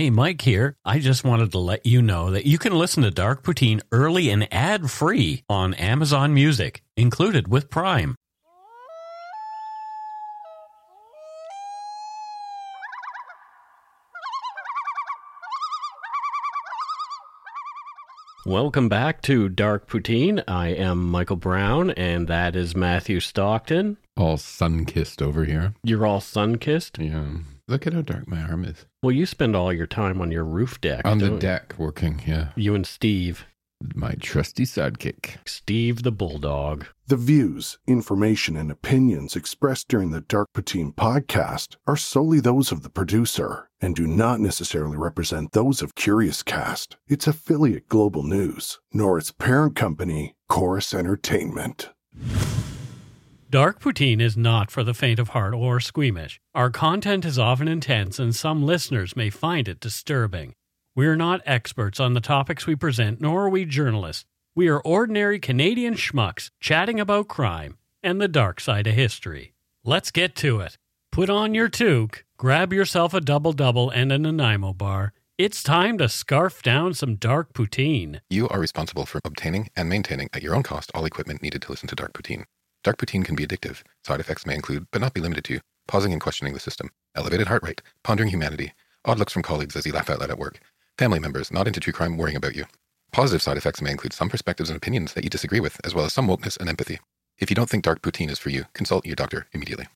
Hey, Mike here. I just wanted to let you know that you can listen to Dark Poutine early and ad free on Amazon Music, included with Prime. Welcome back to Dark Poutine. I am Michael Brown, and that is Matthew Stockton. All sun kissed over here. You're all sun kissed. Yeah. Look at how dark my arm is. Well, you spend all your time on your roof deck. On the don't you? deck working, yeah. You and Steve. My trusty sidekick. Steve the Bulldog. The views, information, and opinions expressed during the Dark Poutine podcast are solely those of the producer and do not necessarily represent those of Curiouscast, its affiliate Global News, nor its parent company, Corus Entertainment. Dark Poutine is not for the faint of heart or squeamish. Our content is often intense, and some listeners may find it disturbing. We are not experts on the topics we present, nor are we journalists. We are ordinary Canadian schmucks chatting about crime and the dark side of history. Let's get to it. Put on your toque, grab yourself a double double and a Nanaimo bar. It's time to scarf down some dark poutine. You are responsible for obtaining and maintaining at your own cost all equipment needed to listen to Dark Poutine. Dark Poutine can be addictive. Side effects may include, but not be limited to, pausing and questioning the system, elevated heart rate, pondering humanity, odd looks from colleagues as you laugh out loud at work, family members not into true crime worrying about you. Positive side effects may include some perspectives and opinions that you disagree with, as well as some wokeness and empathy. If you don't think Dark Poutine is for you, consult your doctor immediately.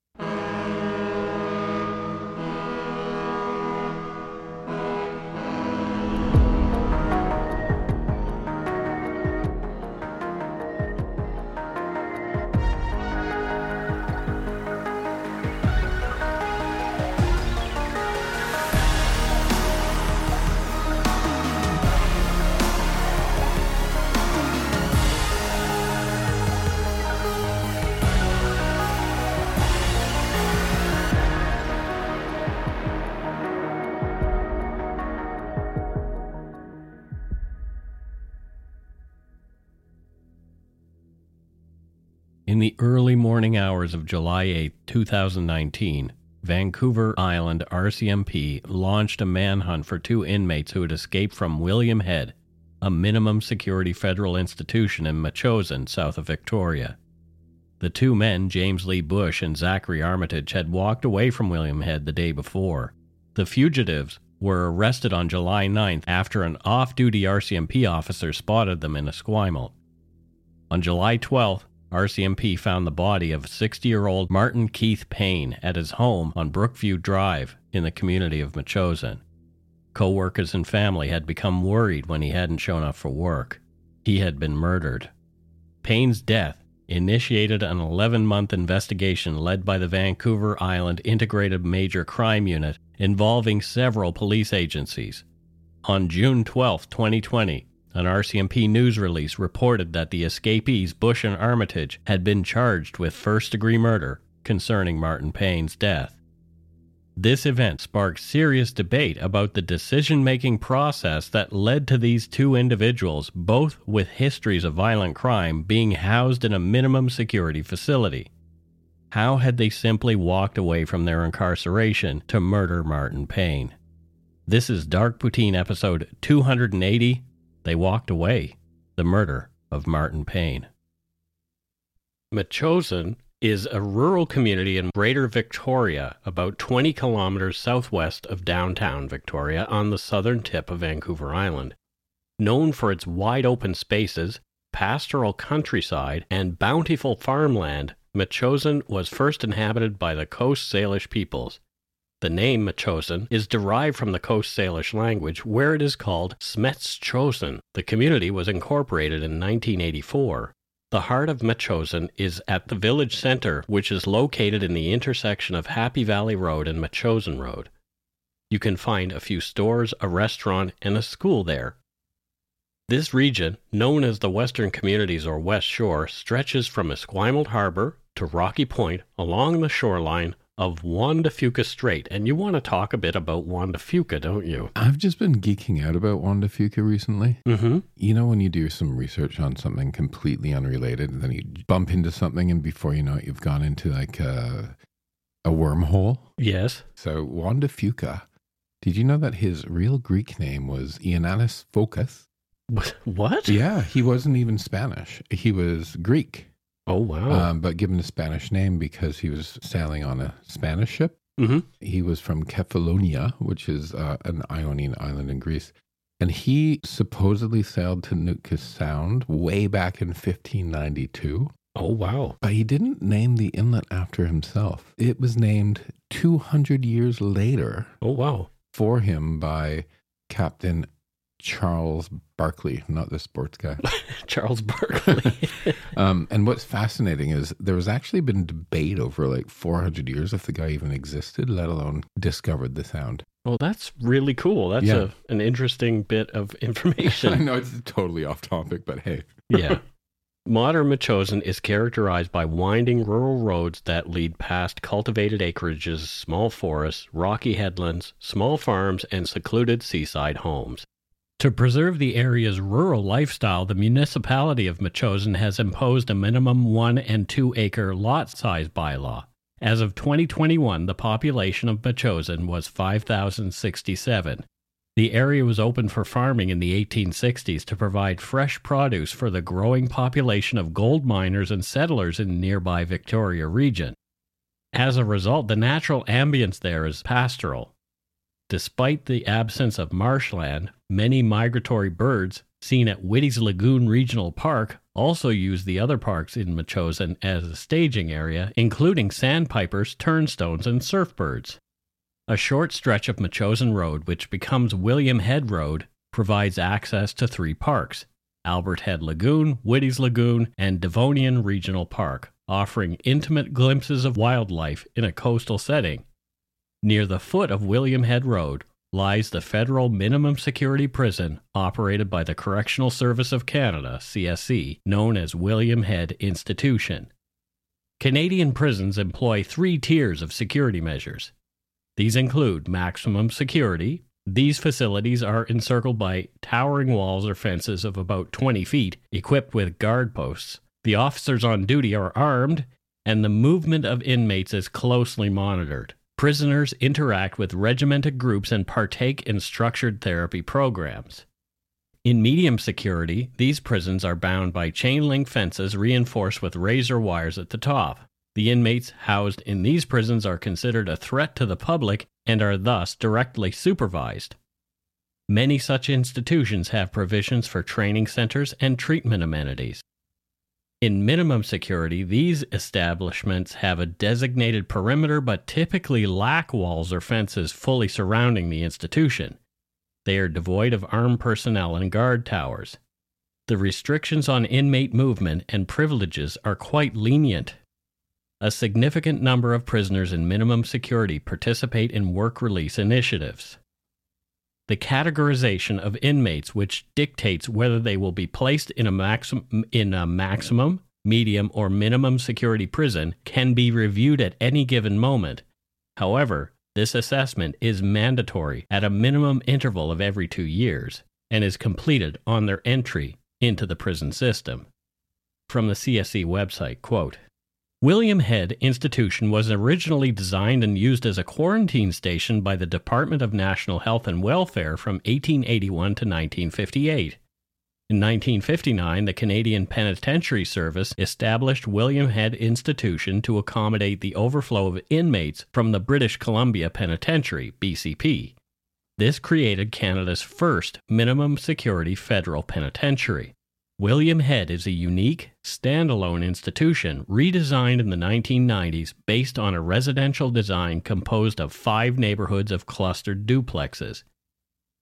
Hours of July 8, 2019, Vancouver Island RCMP launched a manhunt for two inmates who had escaped from William Head, a minimum security federal institution in Metchosin, south of Victoria. The two men, James Lee Busch and Zachary Armitage, had walked away from William Head the day before. The fugitives were arrested on July 9th after an off duty RCMP officer spotted them in Esquimalt. On July 12th, RCMP found the body of 60 year old Martin Keith Payne at his home on Brookview Drive in the community of Metchosin. Co workers and family had become worried when he hadn't shown up for work. He had been murdered. Payne's death initiated an 11 month investigation led by the Vancouver Island Integrated Major Crime Unit involving several police agencies. On June 12, 2020, an RCMP news release reported that the escapees Busch and Armitage had been charged with first degree murder concerning Martin Payne's death. This event sparked serious debate about the decision making process that led to these two individuals, both with histories of violent crime, being housed in a minimum security facility. How had they simply walked away from their incarceration to murder Martin Payne? This is Dark Poutine episode 280 they walked away. The murder of Martin Payne. Metchosin is a rural community in Greater Victoria, about 20 kilometers southwest of downtown Victoria on the southern tip of Vancouver Island. Known for its wide open spaces, pastoral countryside, and bountiful farmland, Metchosin was first inhabited by the Coast Salish peoples. The name Metchosin is derived from the Coast Salish language, where it is called Smetschosen. The community was incorporated in 1984. The heart of Metchosin is at the village center, which is located in the intersection of Happy Valley Road and Metchosin Road. You can find a few stores, a restaurant, and a school there. This region, known as the Western Communities or West Shore, stretches from Esquimalt Harbor to Rocky Point along the shoreline of Juan de Fuca Strait. And you want to talk a bit about Juan de Fuca, don't you? I've just been geeking out about Juan de Fuca recently. Mm-hmm. You know, when you do some research on something completely unrelated, and then you bump into something, and before you know it, you've gone into like a, a wormhole. Yes. So, Juan de Fuca Did you know that his real Greek name was Ioannis Fokas? What? Yeah, he wasn't even Spanish. He was Greek, Oh wow. um, but given a Spanish name because he was sailing on a Spanish ship. hmm He was from Kefalonia, which is uh, an Ionian island in Greece. And he supposedly sailed to Nootka Sound way back in 1592. Oh wow. But he didn't name the inlet after himself. It was named 200 years later Oh wow. for him by Captain Charles Barkley, not the sports guy. Charles Barkley. um, and what's fascinating is there has actually been debate over like 400 years if the guy even existed, let alone discovered the sound. well, that's really cool. That's Yeah. a, an interesting bit of I information. know it's totally off topic, but hey. yeah. Modern Metchosin is characterized by winding rural roads that lead past cultivated acreages, small forests, rocky headlands, small farms, and secluded seaside homes. To preserve the area's rural lifestyle, the municipality of Metchosin has imposed a minimum one and two acre lot size bylaw. As of 2021, the population of Metchosin was 5,067. The area was open for farming in the 1860s to provide fresh produce for the growing population of gold miners and settlers in nearby Victoria region. As a result, the natural ambience there is pastoral. Despite the absence of marshland, many migratory birds seen at Witty's Lagoon Regional Park also use the other parks in Metchosin as a staging area, including sandpipers, turnstones, and surfbirds. A short stretch of Metchosin Road, which becomes William Head Road, provides access to three parks Albert Head Lagoon, Witty's Lagoon, and Devonian Regional Park, offering intimate glimpses of wildlife in a coastal setting. Near the foot of William Head Road lies the federal minimum security prison operated by the Correctional Service of Canada, CSC, known as William Head Institution. Canadian prisons employ three tiers of security measures. These include maximum security. These facilities are encircled by towering walls or fences of about 20 feet, equipped with guard posts. The officers on duty are armed, and the movement of inmates is closely monitored. Prisoners interact with regimented groups and partake in structured therapy programs. In medium security, these prisons are bound by chain link fences reinforced with razor wires at the top. The inmates housed in these prisons are considered a threat to the public and are thus directly supervised. Many such institutions have provisions for training centers and treatment amenities. In minimum security, these establishments have a designated perimeter but typically lack walls or fences fully surrounding the institution. They are devoid of armed personnel and guard towers. The restrictions on inmate movement and privileges are quite lenient. A significant number of prisoners in minimum security participate in work release initiatives. The categorization of inmates, which dictates whether they will be placed in a, maxim- in a maximum, medium, or minimum security prison, can be reviewed at any given moment. However, this assessment is mandatory at a minimum interval of every two years and is completed on their entry into the prison system. From the CSC website, quote, William Head Institution was originally designed and used as a quarantine station by the Department of National Health and Welfare from 1881 to 1958. In 1959, the Canadian Penitentiary Service established William Head Institution to accommodate the overflow of inmates from the British Columbia Penitentiary, BCP. This created Canada's first minimum security federal penitentiary. William Head is a unique, standalone institution redesigned in the 1990s based on a residential design composed of five neighborhoods of clustered duplexes.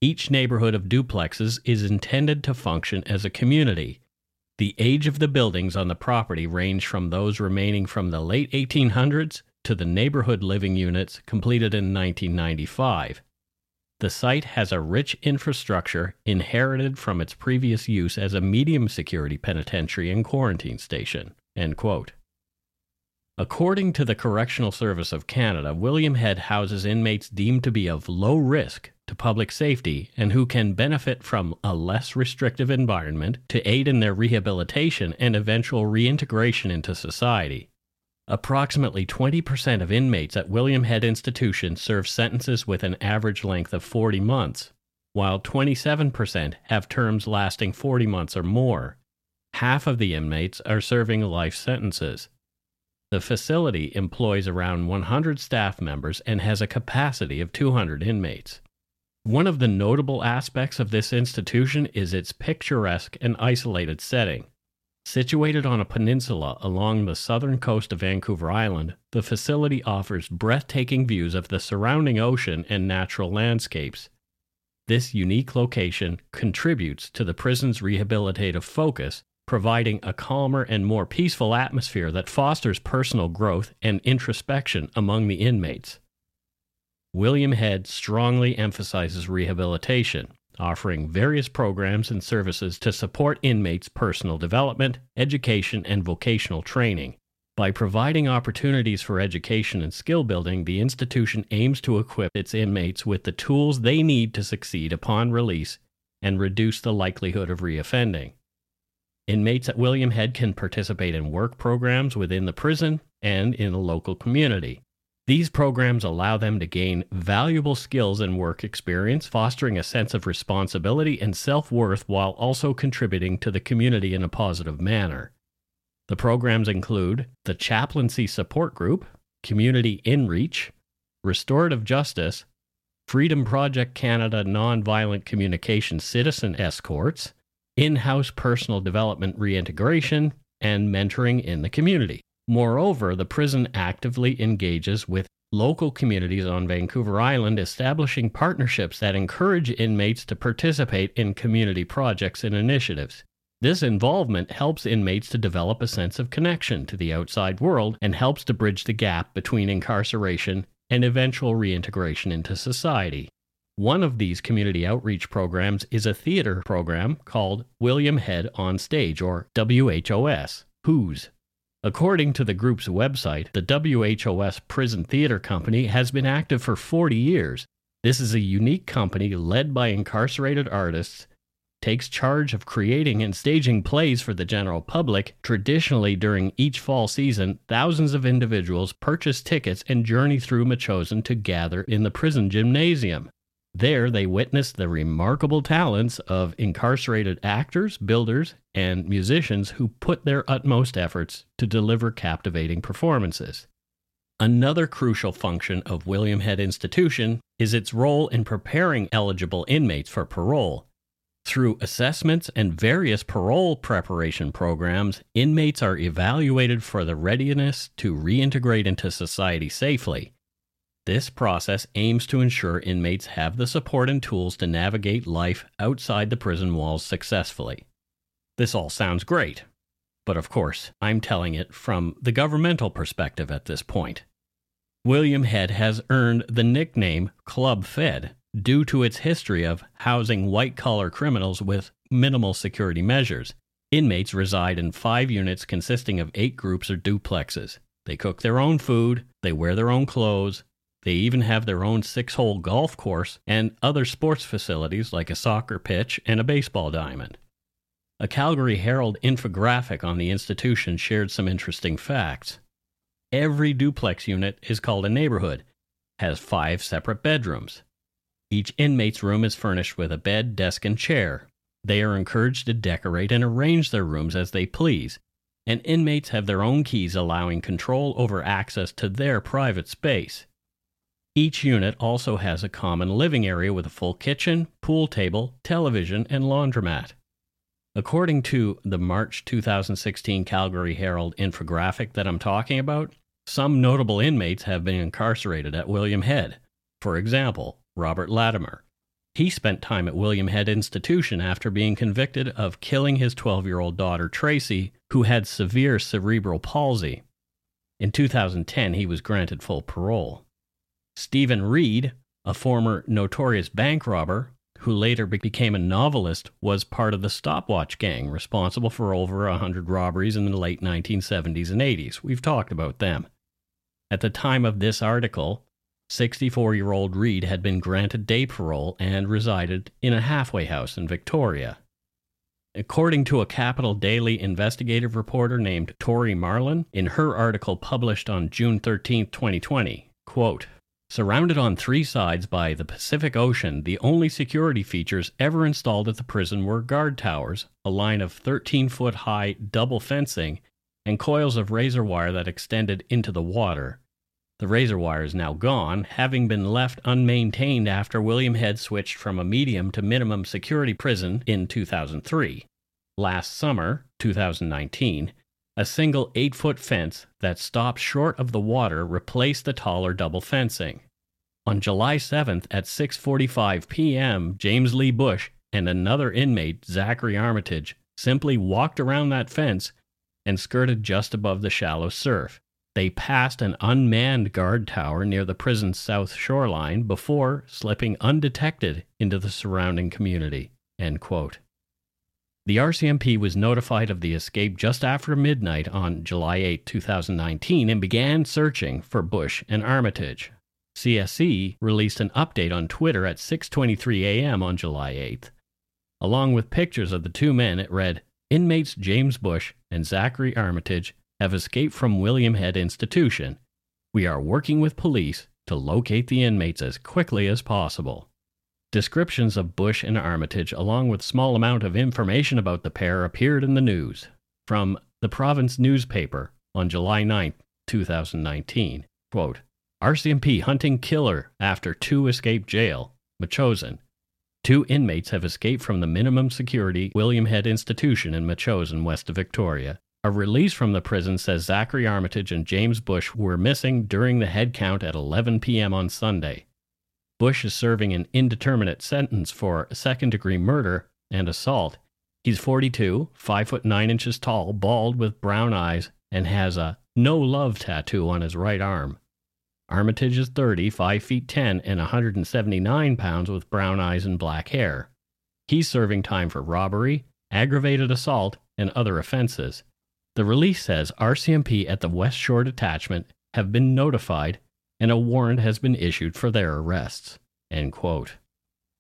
Each neighborhood of duplexes is intended to function as a community. The age of the buildings on the property range from those remaining from the late 1800s to the neighborhood living units completed in 1995. The site has a rich infrastructure inherited from its previous use as a medium security penitentiary and quarantine station. According to the Correctional Service of Canada, William Head houses inmates deemed to be of low risk to public safety and who can benefit from a less restrictive environment to aid in their rehabilitation and eventual reintegration into society. Approximately 20% of inmates at William Head Institution serve sentences with an average length of 40 months, while 27% have terms lasting 40 months or more. Half of the inmates are serving life sentences. The facility employs around 100 staff members and has a capacity of 200 inmates. One of the notable aspects of this institution is its picturesque and isolated setting. Situated on a peninsula along the southern coast of Vancouver Island, the facility offers breathtaking views of the surrounding ocean and natural landscapes. This unique location contributes to the prison's rehabilitative focus, providing a calmer and more peaceful atmosphere that fosters personal growth and introspection among the inmates. William Head strongly emphasizes rehabilitation, offering various programs and services to support inmates' personal development, education, and vocational training. By providing opportunities for education and skill building, the institution aims to equip its inmates with the tools they need to succeed upon release and reduce the likelihood of reoffending. Inmates at William Head can participate in work programs within the prison and in the local community. These programs allow them to gain valuable skills and work experience, fostering a sense of responsibility and self worth while also contributing to the community in a positive manner. The programs include the Chaplaincy Support Group, Community InReach, Restorative Justice, Freedom Project Canada Nonviolent Communication Citizen Escorts, in house personal development reintegration, and mentoring in the community. Moreover, the prison actively engages with local communities on Vancouver Island, establishing partnerships that encourage inmates to participate in community projects and initiatives. This involvement helps inmates to develop a sense of connection to the outside world and helps to bridge the gap between incarceration and eventual reintegration into society. One of these community outreach programs is a theater program called William Head on Stage, or WHOS, WHOS. According to the group's website, the WHOS Prison Theater Company has been active for 40 years. This is a unique company led by incarcerated artists, takes charge of creating and staging plays for the general public. Traditionally, during each fall season, thousands of individuals purchase tickets and journey through Metchosin to gather in the prison gymnasium. There, they witnessed the remarkable talents of incarcerated actors, builders, and musicians who put their utmost efforts to deliver captivating performances. Another crucial function of William Head Institution is its role in preparing eligible inmates for parole. Through assessments and various parole preparation programs, inmates are evaluated for the readiness to reintegrate into society safely. This process aims to ensure inmates have the support and tools to navigate life outside the prison walls successfully. This all sounds great, but of course, I'm telling it from the governmental perspective at this point. William Head has earned the nickname Club Fed due to its history of housing white collar criminals with minimal security measures. Inmates reside in five units consisting of eight groups or duplexes. They cook their own food, they wear their own clothes, they even have their own six hole golf course and other sports facilities like a soccer pitch and a baseball diamond. A Calgary Herald infographic on the institution shared some interesting facts. Every duplex unit is called a neighborhood, has five separate bedrooms. Each inmate's room is furnished with a bed, desk, and chair. They are encouraged to decorate and arrange their rooms as they please, and inmates have their own keys allowing control over access to their private space. Each unit also has a common living area with a full kitchen, pool table, television, and laundromat. According to the March 2016 Calgary Herald infographic that I'm talking about, some notable inmates have been incarcerated at William Head. For example, Robert Latimer. He spent time at William Head Institution after being convicted of killing his 12 year old daughter Tracy, who had severe cerebral palsy. In 2010, he was granted full parole. Stephen Reid, a former notorious bank robber who later became a novelist, was part of the Stopwatch gang responsible for over 100 robberies in the late 1970s and 80s. We've talked about them. At the time of this article, 64 year old Reid had been granted day parole and resided in a halfway house in Victoria. According to a Capital Daily investigative reporter named Tori Marlan, in her article published on June 13, 2020, quote, Surrounded on three sides by the Pacific Ocean, the only security features ever installed at the prison were guard towers, a line of 13 foot high double fencing, and coils of razor wire that extended into the water. The razor wire is now gone, having been left unmaintained after William Head switched from a medium to minimum security prison in 2003. Last summer, 2019, a single 8-foot fence that stopped short of the water replaced the taller double fencing. On July 7th at 6:45 p.m., James Lee Busch and another inmate, Zachary Armitage, simply walked around that fence and skirted just above the shallow surf. They passed an unmanned guard tower near the prison's south shoreline before slipping undetected into the surrounding community. The RCMP was notified of the escape just after midnight on July 8, 2019, and began searching for Busch and Armitage. CSC released an update on Twitter at 6:23 a.m. on July 8th. Along with pictures of the two men, it read, "Inmates James Busch and Zachary Armitage have escaped from William Head Institution. We are working with police to locate the inmates as quickly as possible." Descriptions of Busch and Armitage, along with small amount of information about the pair, appeared in the news. From the Province newspaper on July 9, 2019. Quote, RCMP hunting killer after two escape jail. Metchosin. Two inmates have escaped from the minimum security William Head Institution in Metchosin, west of Victoria. A release from the prison says Zachary Armitage and James Busch were missing during the head count at 11 p.m. on Sunday. Busch is serving an indeterminate sentence for second degree murder and assault. He's 42, 5 foot 9 inches tall, bald with brown eyes, and has a no love tattoo on his right arm. Armitage is 30, 5 feet 10, and 179 pounds with brown eyes and black hair. He's serving time for robbery, aggravated assault, and other offenses. The release says RCMP at the West Shore Detachment have been notified and a warrant has been issued for their arrests.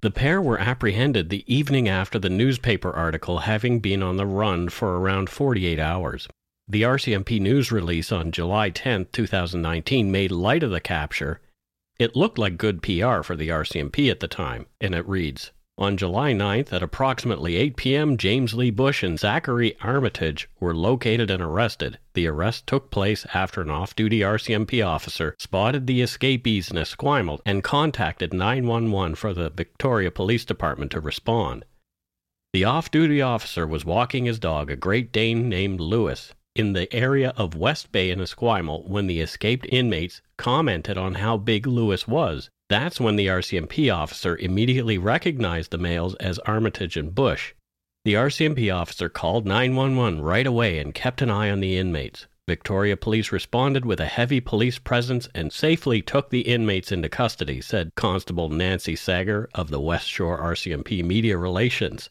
The pair were apprehended the evening after the newspaper article, having been on the run for around 48 hours. The RCMP news release on July 10, 2019, made light of the capture. It looked like good PR for the RCMP at the time, and it reads on July 9th at approximately 8 p.m., James Lee Busch and Zachary Armitage were located and arrested. The arrest took place after an off duty RCMP officer spotted the escapees in Esquimalt and contacted 911 for the Victoria Police Department to respond. The off duty officer was walking his dog, a Great Dane named Lewis, in the area of West Bay in Esquimalt when the escaped inmates commented on how big Lewis was that's when the RCMP officer immediately recognized the males as Armitage and Busch. The RCMP officer called 911 right away and kept an eye on the inmates. Victoria Police responded with a heavy police presence and safely took the inmates into custody, said Constable Nancy Saggar of the West Shore RCMP Media Relations.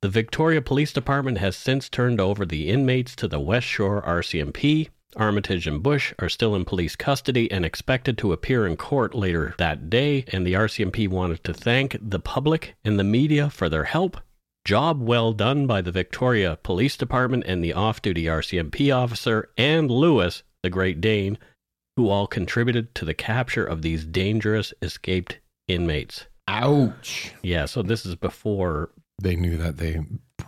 The Victoria Police Department has since turned over the inmates to the West Shore RCMP, Armitage and Busch are still in police custody and expected to appear in court later that day, and the RCMP wanted to thank the public and the media for their help. Job well done by the Victoria Police Department and the off duty RCMP officer and Lewis, the Great Dane, who all contributed to the capture of these dangerous escaped inmates. Ouch. Yeah, so this is before they knew that they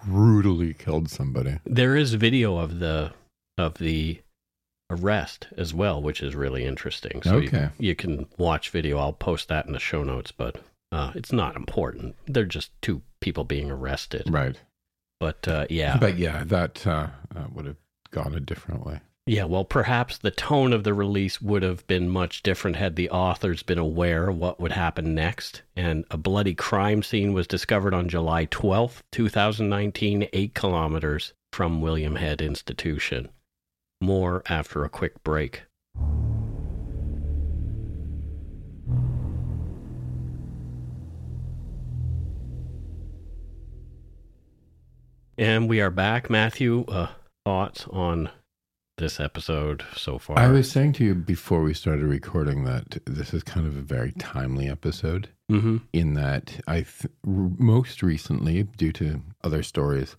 brutally killed somebody. There is video of the of the arrest as well, which is really interesting. So okay. you, you can watch video. I'll post that in the show notes, but uh, it's not important. They're just two people being arrested. Right. But uh, yeah. But yeah, that uh, would have gone a different way. Yeah, well, perhaps the tone of the release would have been much different had the authors been aware what would happen next. And a bloody crime scene was discovered on July 12th, 2019, eight kilometers from William Head Institution. More after a quick break. And we are back. Matthew, uh, thoughts on this episode so far. I was saying to you before we started recording that this is kind of a very timely episode mm-hmm. in that I th- most recently, due to other stories,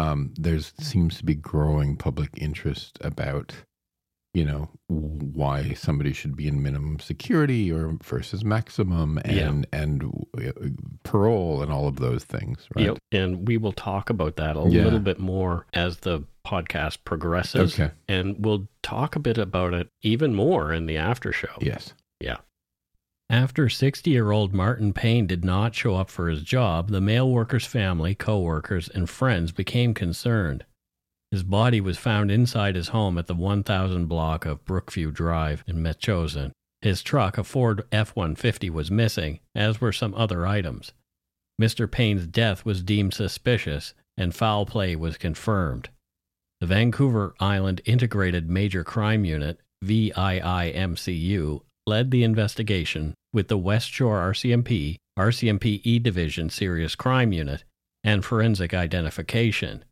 um, there's seems to be growing public interest about you know why somebody should be in minimum security or versus maximum and Yeah. and uh, parole and all of those things right Yep. And we will talk about that a Yeah. little bit more as the podcast progresses. okay And we'll talk a bit about it even more in the after show. yes After 60 year old Martin Payne did not show up for his job, the mail worker's family, co workers, and friends became concerned. His body was found inside his home at the 1000 block of Brookview Drive in Metchosin. His truck, a Ford F 150, was missing, as were some other items. Mr. Payne's death was deemed suspicious, and foul play was confirmed. The Vancouver Island Integrated Major Crime Unit, VIIMCU, led the investigation with the West Shore RCMP, RCMP E Division Serious Crime Unit, and Forensic Identification.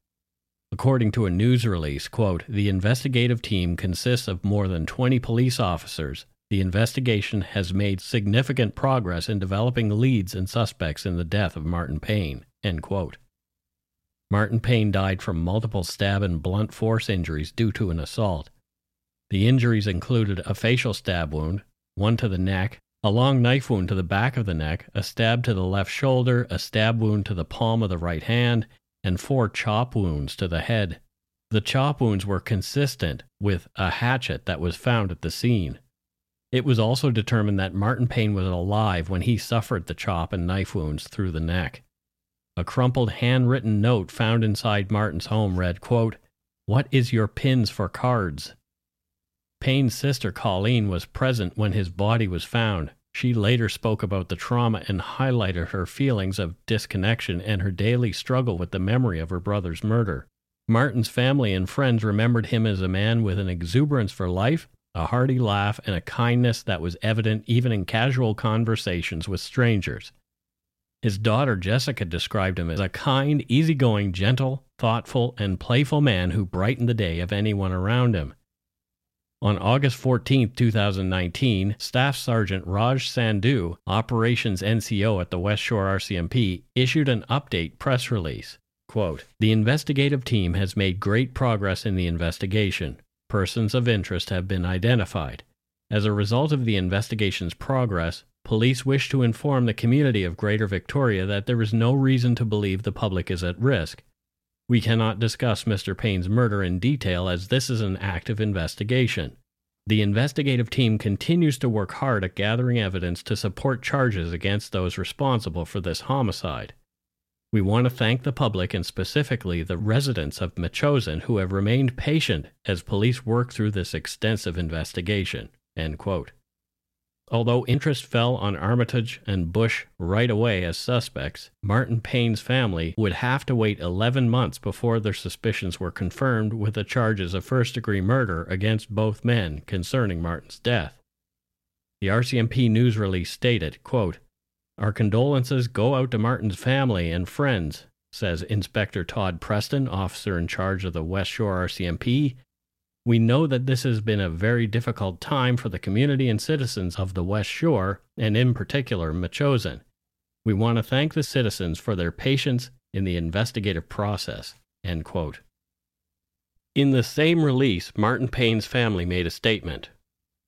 According to a news release, quote, the investigative team consists of more than 20 police officers. The investigation has made significant progress in developing leads and suspects in the death of Martin Payne, end quote. Martin Payne died from multiple stab and blunt force injuries due to an assault. The injuries included a facial stab wound, one to the neck, a long knife wound to the back of the neck, a stab to the left shoulder, a stab wound to the palm of the right hand, and four chop wounds to the head. The chop wounds were consistent with a hatchet that was found at the scene. It was also determined that Martin Payne was alive when he suffered the chop and knife wounds through the neck. A crumpled handwritten note found inside Martin's home read, quote, What is your pins for cards? Payne's sister Colleen was present when his body was found. She later spoke about the trauma and highlighted her feelings of disconnection and her daily struggle with the memory of her brother's murder. Martin's family and friends remembered him as a man with an exuberance for life, a hearty laugh, and a kindness that was evident even in casual conversations with strangers. His daughter Jessica described him as a kind, easygoing, gentle, thoughtful, and playful man who brightened the day of anyone around him. On August 14, 2019, Staff Sergeant Raj Sandhu, Operations NCO at the West Shore RCMP, issued an update press release. Quote, the investigative team has made great progress in the investigation. Persons of interest have been identified. As a result of the investigation's progress, police wish to inform the community of Greater Victoria that there is no reason to believe the public is at risk. We cannot discuss Mr. Payne's murder in detail as this is an active investigation. The investigative team continues to work hard at gathering evidence to support charges against those responsible for this homicide. We want to thank the public and specifically the residents of Metchosin who have remained patient as police work through this extensive investigation. End quote. Although interest fell on Armitage and Busch right away as suspects, Martin Payne's family would have to wait 11 months before their suspicions were confirmed with the charges of first degree murder against both men concerning Martin's death. The RCMP news release stated, quote, Our condolences go out to Martin's family and friends, says Inspector Todd Preston, officer in charge of the West Shore RCMP, we know that this has been a very difficult time for the community and citizens of the West Shore, and in particular, Metchosin. We want to thank the citizens for their patience in the investigative process. End quote. In the same release, Martin Payne's family made a statement.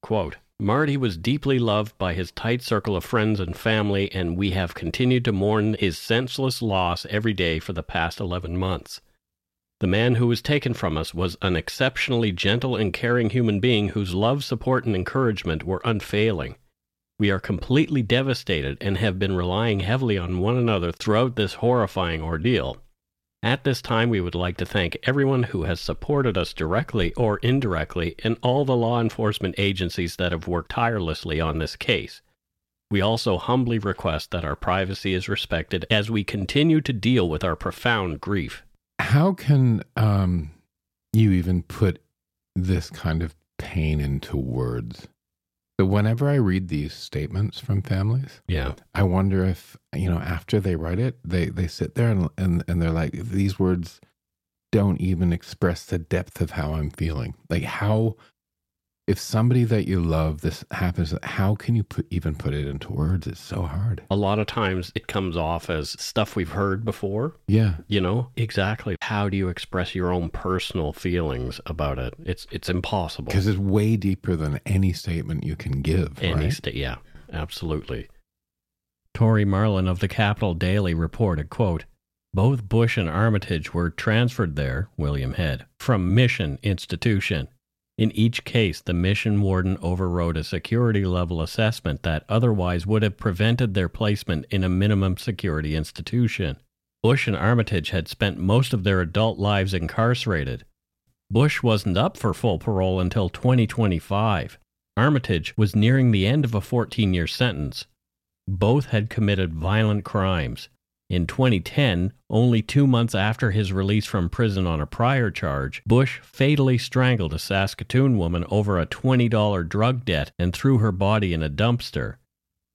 Quote, Marty was deeply loved by his tight circle of friends and family, and we have continued to mourn his senseless loss every day for the past 11 months. The man who was taken from us was an exceptionally gentle and caring human being whose love, support, and encouragement were unfailing. We are completely devastated and have been relying heavily on one another throughout this horrifying ordeal. At this time, we would like to thank everyone who has supported us directly or indirectly and all the law enforcement agencies that have worked tirelessly on this case. We also humbly request that our privacy is respected as we continue to deal with our profound grief. How can um, you even put this kind of pain into words? So whenever I read these statements from families, Yeah. I wonder if you know after they write it, they they sit there and and, and they're like, these words don't even express the depth of how I'm feeling. Like how if somebody that you love this happens how can you put even put it into words it's so hard A lot of times it comes off as stuff we've heard before, yeah you know? Exactly. How do you express your own personal feelings about it? It's it's impossible. because it's way deeper than any statement you can give Any right? yeah, absolutely. Tori Marlan of the Capital Daily reported, quote, both Busch and Armitage were transferred there, William Head, from Mission Institution. In each case, the mission warden overrode a security level assessment that otherwise would have prevented their placement in a minimum security institution. Busch and Armitage had spent most of their adult lives incarcerated. Busch wasn't up for full parole until 2025. Armitage was nearing the end of a 14 year sentence. Both had committed violent crimes. In 2010, only two months after his release from prison on a prior charge, Busch fatally strangled a Saskatoon woman over a $20 drug debt and threw her body in a dumpster.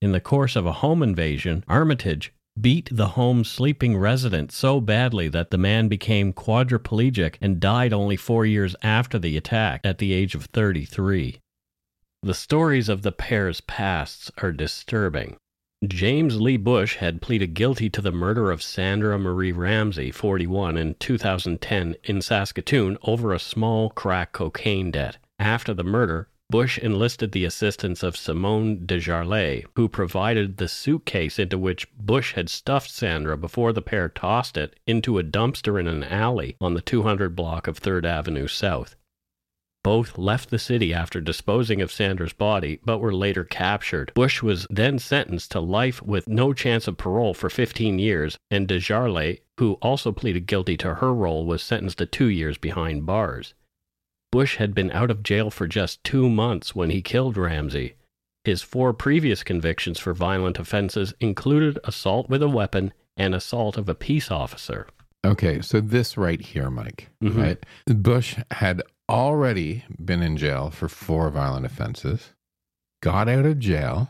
In the course of a home invasion, Armitage beat the home's sleeping resident so badly that the man became quadriplegic and died only four years after the attack at the age of 33. The stories of the pair's pasts are disturbing. James Lee Busch had pleaded guilty to the murder of Sandra Marie Ramsey, 41, in 2010 in Saskatoon over a small crack cocaine debt. After the murder, Busch enlisted the assistance of Simone Desjarlais, who provided the suitcase into which Busch had stuffed Sandra before the pair tossed it into a dumpster in an alley on the 200 block of 3rd Avenue South. Both left the city after disposing of Sandra's body, but were later captured. Busch was then sentenced to life with no chance of parole for 15 years, and Desjarlais, who also pleaded guilty to her role, was sentenced to two years behind bars. Busch had been out of jail for just two months when he killed Ramsey. His four previous convictions for violent offenses included assault with a weapon and assault of a peace officer. okay so this right here mike Mhm. right Busch had already been in jail for four violent offenses got out of jail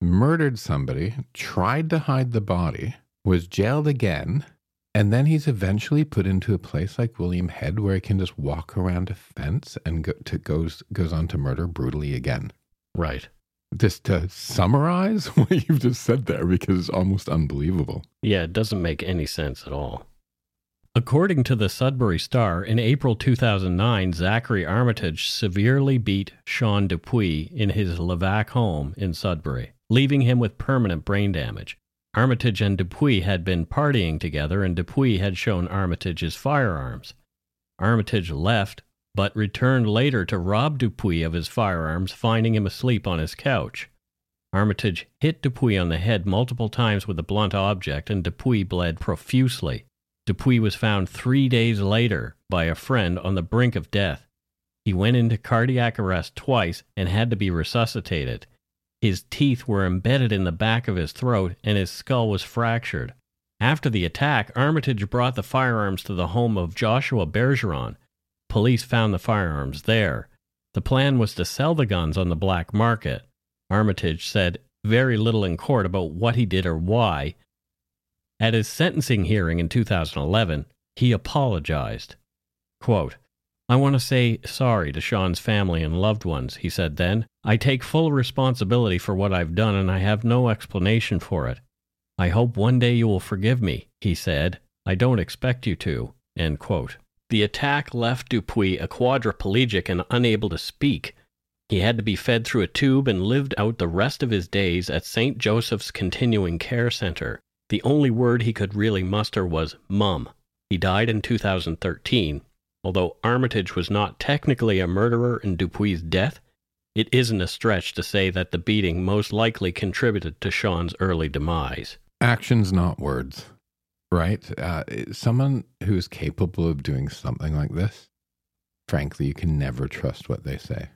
murdered somebody tried to hide the body was jailed again and then he's eventually put into a place like William Head where he can just walk around a fence and go to goes goes on to murder brutally again. Right. Just to summarize what you've just said there because it's almost unbelievable. Yeah, it doesn't make any sense at all. According to the Sudbury Star, in April 2009, Zachary Armitage severely beat Sean Dupuis in his Levack home in Sudbury, leaving him with permanent brain damage. Armitage and Dupuis had been partying together, and Dupuis had shown Armitage his firearms. Armitage left, but returned later to rob Dupuis of his firearms, finding him asleep on his couch. Armitage hit Dupuis on the head multiple times with a blunt object, and Dupuis bled profusely. Dupuis was found three days later by a friend on the brink of death. He went into cardiac arrest twice and had to be resuscitated. His teeth were embedded in the back of his throat, and his skull was fractured. After the attack, Armitage brought the firearms to the home of Joshua Bergeron. Police found the firearms there. The plan was to sell the guns on the black market. Armitage said very little in court about what he did or why. At his sentencing hearing in 2011, he apologized. Quote, I want to say sorry to Sean's family and loved ones, he said then. I take full responsibility for what I've done and I have no explanation for it. I hope one day you will forgive me, he said. I don't expect you to. The attack left Dupuis a quadriplegic and unable to speak. He had to be fed through a tube and lived out the rest of his days at St. Joseph's Continuing Care Center. The only word he could really muster was mum. He died in 2013. Although Armitage was not technically a murderer in Dupuis' death, it isn't a stretch to say that the beating most likely contributed to Sean's early demise. Actions, not words, right? Uh, someone who's capable of doing something like this, frankly, you can never trust what they say.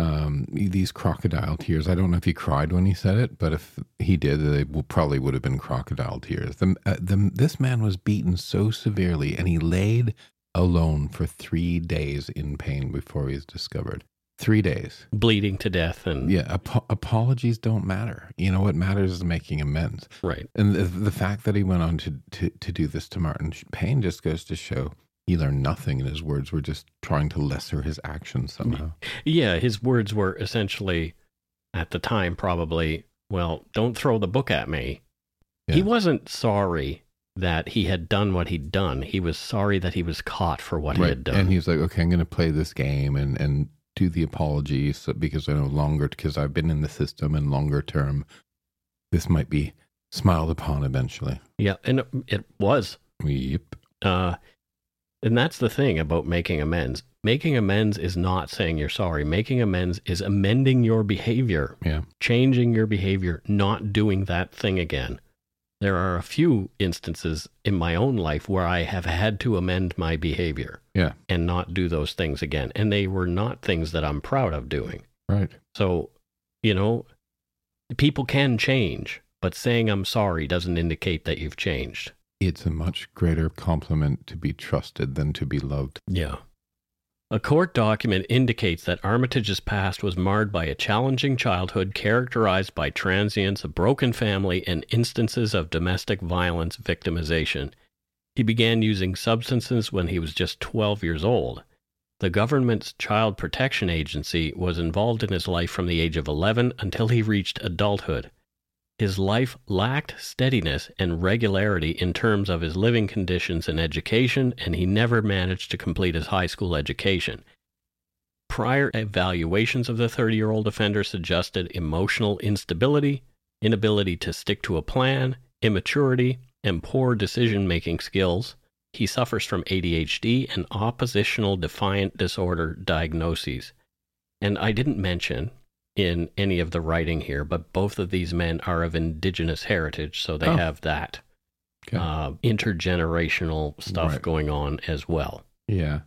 Um, these crocodile tears. I don't know if he cried when he said it, but if he did, they will, probably would have been crocodile tears. The, uh, the, this man was beaten so severely, and he laid alone for three days in pain before he was discovered. Three days. Bleeding to death and. Yeah, ap- apologies don't matter. You know what matters is making amends. Right. And the, the fact that he went on to, to, to do this to Martin Payne just goes to show he learned nothing, and his words were just trying to lesser his actions somehow. Yeah, his words were essentially, at the time, probably, well, don't throw the book at me. He wasn't sorry that he had done what he'd done. He was sorry that he was caught for what he had done. And he was like, okay, I'm going to play this game and, and do the apologies so- because I know longer, because I've been in the system and longer term, this might be smiled upon eventually. yeah, and it, it was. Yep. Uh, and that's the thing about making amends. Making amends is not saying you're sorry. Making amends is amending your behavior, Yeah. changing your behavior, not doing that thing again. There are a few instances in my own life where I have had to amend my behavior Yeah. and not do those things again. And they were not things that I'm proud of doing. Right. So, you know, people can change, but saying I'm sorry doesn't indicate that you've changed. It's a much greater compliment to be trusted than to be loved. Yeah. A court document indicates that Armitage's past was marred by a challenging childhood characterized by transience, a broken family, and instances of domestic violence victimization. He began using substances when he was just 12 years old. The government's Child Protection Agency was involved in his life from the age of 11 until he reached adulthood. His life lacked steadiness and regularity in terms of his living conditions and education, and he never managed to complete his high school education. Prior evaluations of the 30 year old offender suggested emotional instability, inability to stick to a plan, immaturity, and poor decision making skills. He suffers from ADHD and oppositional defiant disorder diagnoses. And I didn't mention in any of the writing here, but both of these men are of indigenous heritage, so they Oh. have that Okay. uh, intergenerational stuff Right. going on as well. yeah.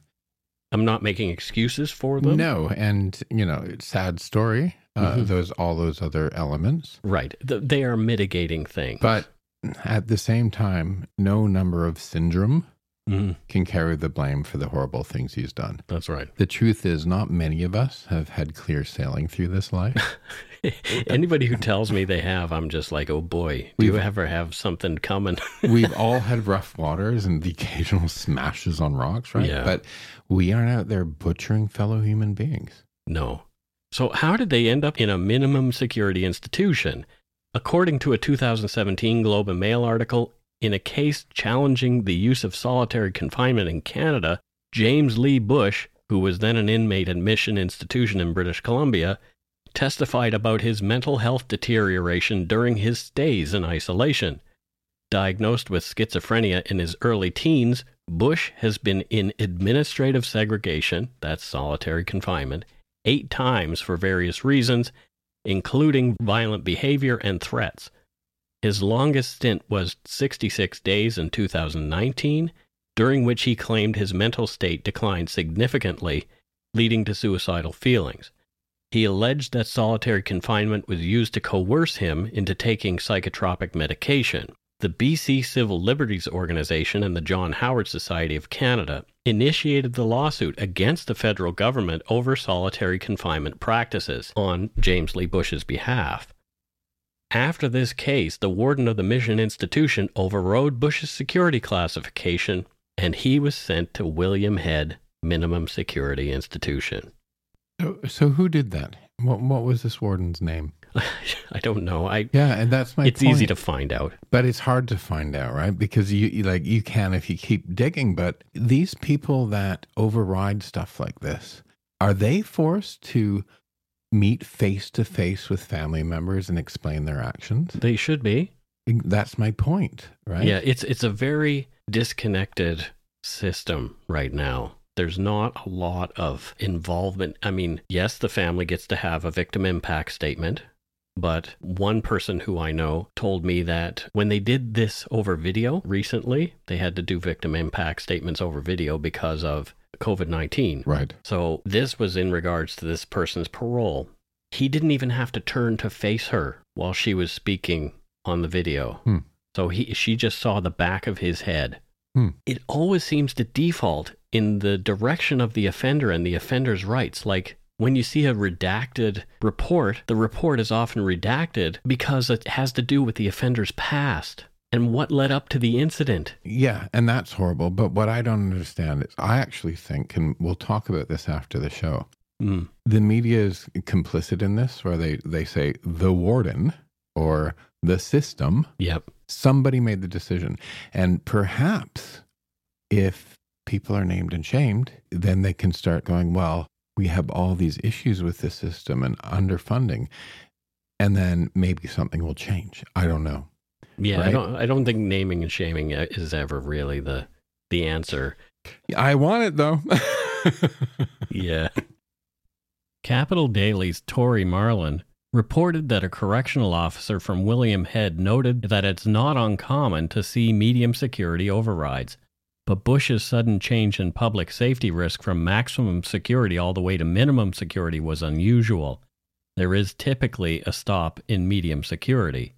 I'm not making excuses for them. No. And, you know, sad story. Uh, Mhm. Those, all those other elements. Right. Th- they are mitigating things. But at the same time, no number of syndrome Mhm. can carry the blame for the horrible things he's done. that's right. The truth is, not many of us have had clear sailing through this life. Anybody who tells me they have, I'm just like, oh boy, do you We've- ever have something coming? We've all had rough waters and the occasional smashes on rocks, right? Yeah. But we aren't out there butchering fellow human beings. no. So, how did they end up in a minimum security institution? According to a 2017 Globe and Mail article, in a case challenging the use of solitary confinement in Canada, James Lee Busch, who was then an inmate at Mission Institution in British Columbia, testified about his mental health deterioration during his stays in isolation. Diagnosed with schizophrenia in his early teens, Busch has been in administrative segregation, that's solitary confinement, eight times for various reasons, including violent behavior and threats. His longest stint was 66 days in 2019, during which he claimed his mental state declined significantly, leading to suicidal feelings. He alleged that solitary confinement was used to coerce him into taking psychotropic medication. The BC Civil Liberties Organization and the John Howard Society of Canada initiated the lawsuit against the federal government over solitary confinement practices on James Lee Busch's behalf. After this case, the warden of the Mission Institution overrode Busch's security classification and he was sent to William Head Minimum Security Institution. So, so who did that? What, what was this warden's name? I don't know. I Yeah, and that's my. it's easy to find out. but it's hard to find out, right? Because you, you like you can if you keep digging. But these people that override stuff like this, are they forced to meet face to face with family members and explain their actions? They should be. That's my point, right? Yeah, it's it's a very disconnected system right now. There's not a lot of involvement. I mean, yes, the family gets to have a victim impact statement, but one person who I know told me that when they did this over video recently, they had to do victim impact statements over video because of COVID 19. Right. So this was in regards to this person's parole. He didn't even have to turn to face her while she was speaking on the video. Hmm. So he she just saw the back of his head. Hmm. It always seems to default in the direction of the offender and the offender's rights. Like when you see a redacted report, the report is often redacted because it has to do with the offender's past And what led up to the incident? Yeah, and that's horrible. But what I don't understand is I actually think, and we'll talk about this after the show, Mm. the media is complicit in this, where they, they say the warden or the system, Yep. somebody made the decision. And perhaps if people are named and shamed, then they can start going, well, we have all these issues with the system and underfunding. And then maybe something will change. I don't know. Yeah, I don't. I don't think naming and shaming uh, is ever really the the answer. I want it though. Yeah. Capital Daily's Tori Marlan reported that a correctional officer from William Head noted that it's not uncommon to see medium security overrides, but Busch's sudden change in public safety risk from maximum security all the way to minimum security was unusual. There is typically a stop in medium security.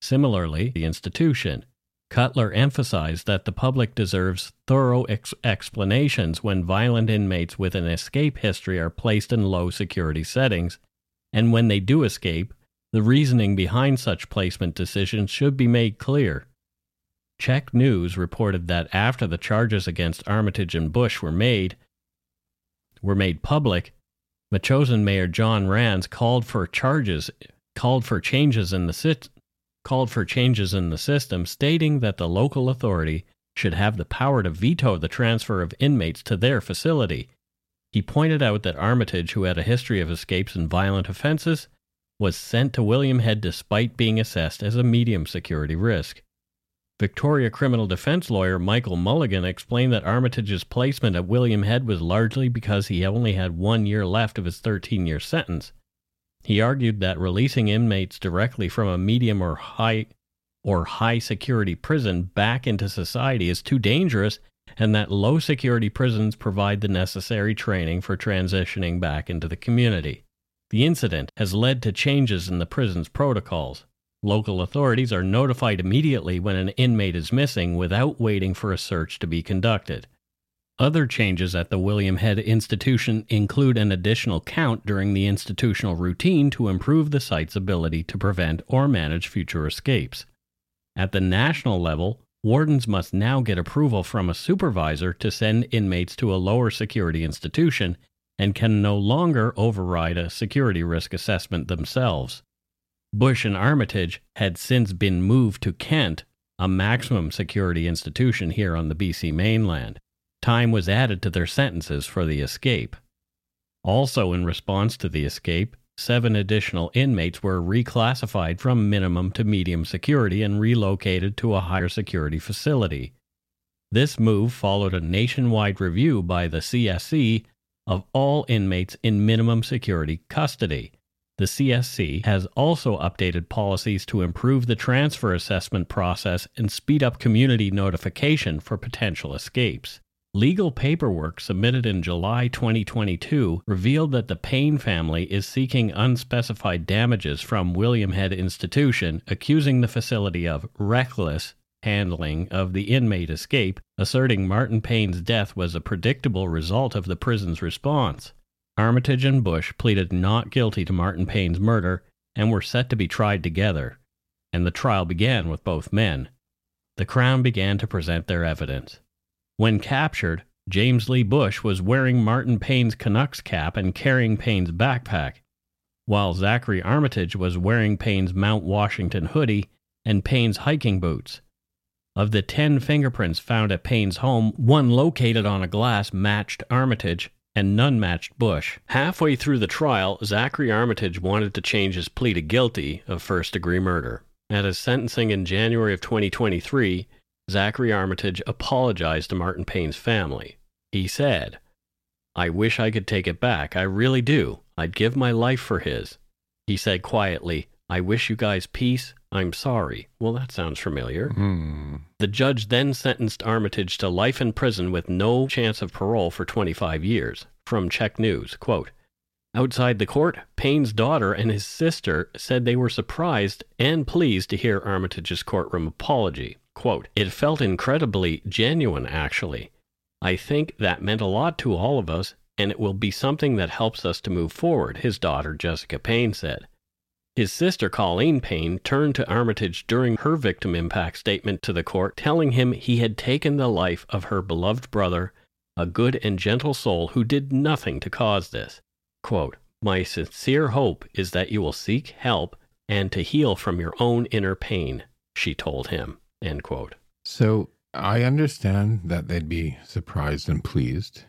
Similarly, the institution. Cutler emphasized that the public deserves thorough ex- explanations when violent inmates with an escape history are placed in low security settings, and when they do escape, the reasoning behind such placement decisions should be made clear. CHEK News reported that after the charges against Armitage and Busch were made were made public, Metchosin Mayor John Ranns called for charges called for changes in the sit- called for changes in the system, stating that the local authority should have the power to veto the transfer of inmates to their facility. He pointed out that Armitage, who had a history of escapes and violent offenses, was sent to William Head despite being assessed as a medium security risk. Victoria criminal defense lawyer Michael Mulligan explained that Armitage's placement at William Head was largely because he only had one year left of his 13 year sentence. He argued that releasing inmates directly from a medium or high or high security prison back into society is too dangerous and that low security prisons provide the necessary training for transitioning back into the community. The incident has led to changes in the prison's protocols. Local authorities are notified immediately when an inmate is missing without waiting for a search to be conducted. Other changes at the William Head Institution include an additional count during the institutional routine to improve the site's ability to prevent or manage future escapes. At the national level, wardens must now get approval from a supervisor to send inmates to a lower security institution and can no longer override a security risk assessment themselves. Busch and Armitage had since been moved to Kent, a maximum security institution here on the BC mainland. Time was added to their sentences for the escape. Also, in response to the escape, seven additional inmates were reclassified from minimum to medium security and relocated to a higher security facility. This move followed a nationwide review by the CSC of all inmates in minimum security custody. The CSC has also updated policies to improve the transfer assessment process and speed up community notification for potential escapes. Legal paperwork submitted in July 2022 revealed that the Payne family is seeking unspecified damages from William Head Institution, accusing the facility of reckless handling of the inmate escape, asserting Martin Payne's death was a predictable result of the prison's response. Armitage and Busch pleaded not guilty to Martin Payne's murder and were set to be tried together, and the trial began with both men. The Crown began to present their evidence. When captured, James Lee Busch was wearing Martin Payne's Canucks cap and carrying Payne's backpack, while Zachary Armitage was wearing Payne's Mount Washington hoodie and Payne's hiking boots. Of the 10 fingerprints found at Payne's home, one located on a glass matched Armitage and none matched Busch. Halfway through the trial, Zachary Armitage wanted to change his plea to guilty of first degree murder. At his sentencing in January of 2023, Zachary Armitage apologized to Martin Payne's family. He said, I wish I could take it back. I really do. I'd give my life for his. He said quietly, I wish you guys peace. I'm sorry. Well, that sounds familiar. Hmm. The judge then sentenced Armitage to life in prison with no chance of parole for 25 years. From CHEK News, quote, Outside the court, Payne's daughter and his sister said they were surprised and pleased to hear Armitage's courtroom apology. Quote, It felt incredibly genuine, actually. I think that meant a lot to all of us, and it will be something that helps us to move forward, his daughter Jessica Payne said. His sister, Colleen Payne, turned to Armitage during her victim impact statement to the court, telling him he had taken the life of her beloved brother, a good and gentle soul who did nothing to cause this. Quote, My sincere hope is that you will seek help and to heal from your own inner pain, she told him. End quote. So I understand that they'd be surprised and pleased,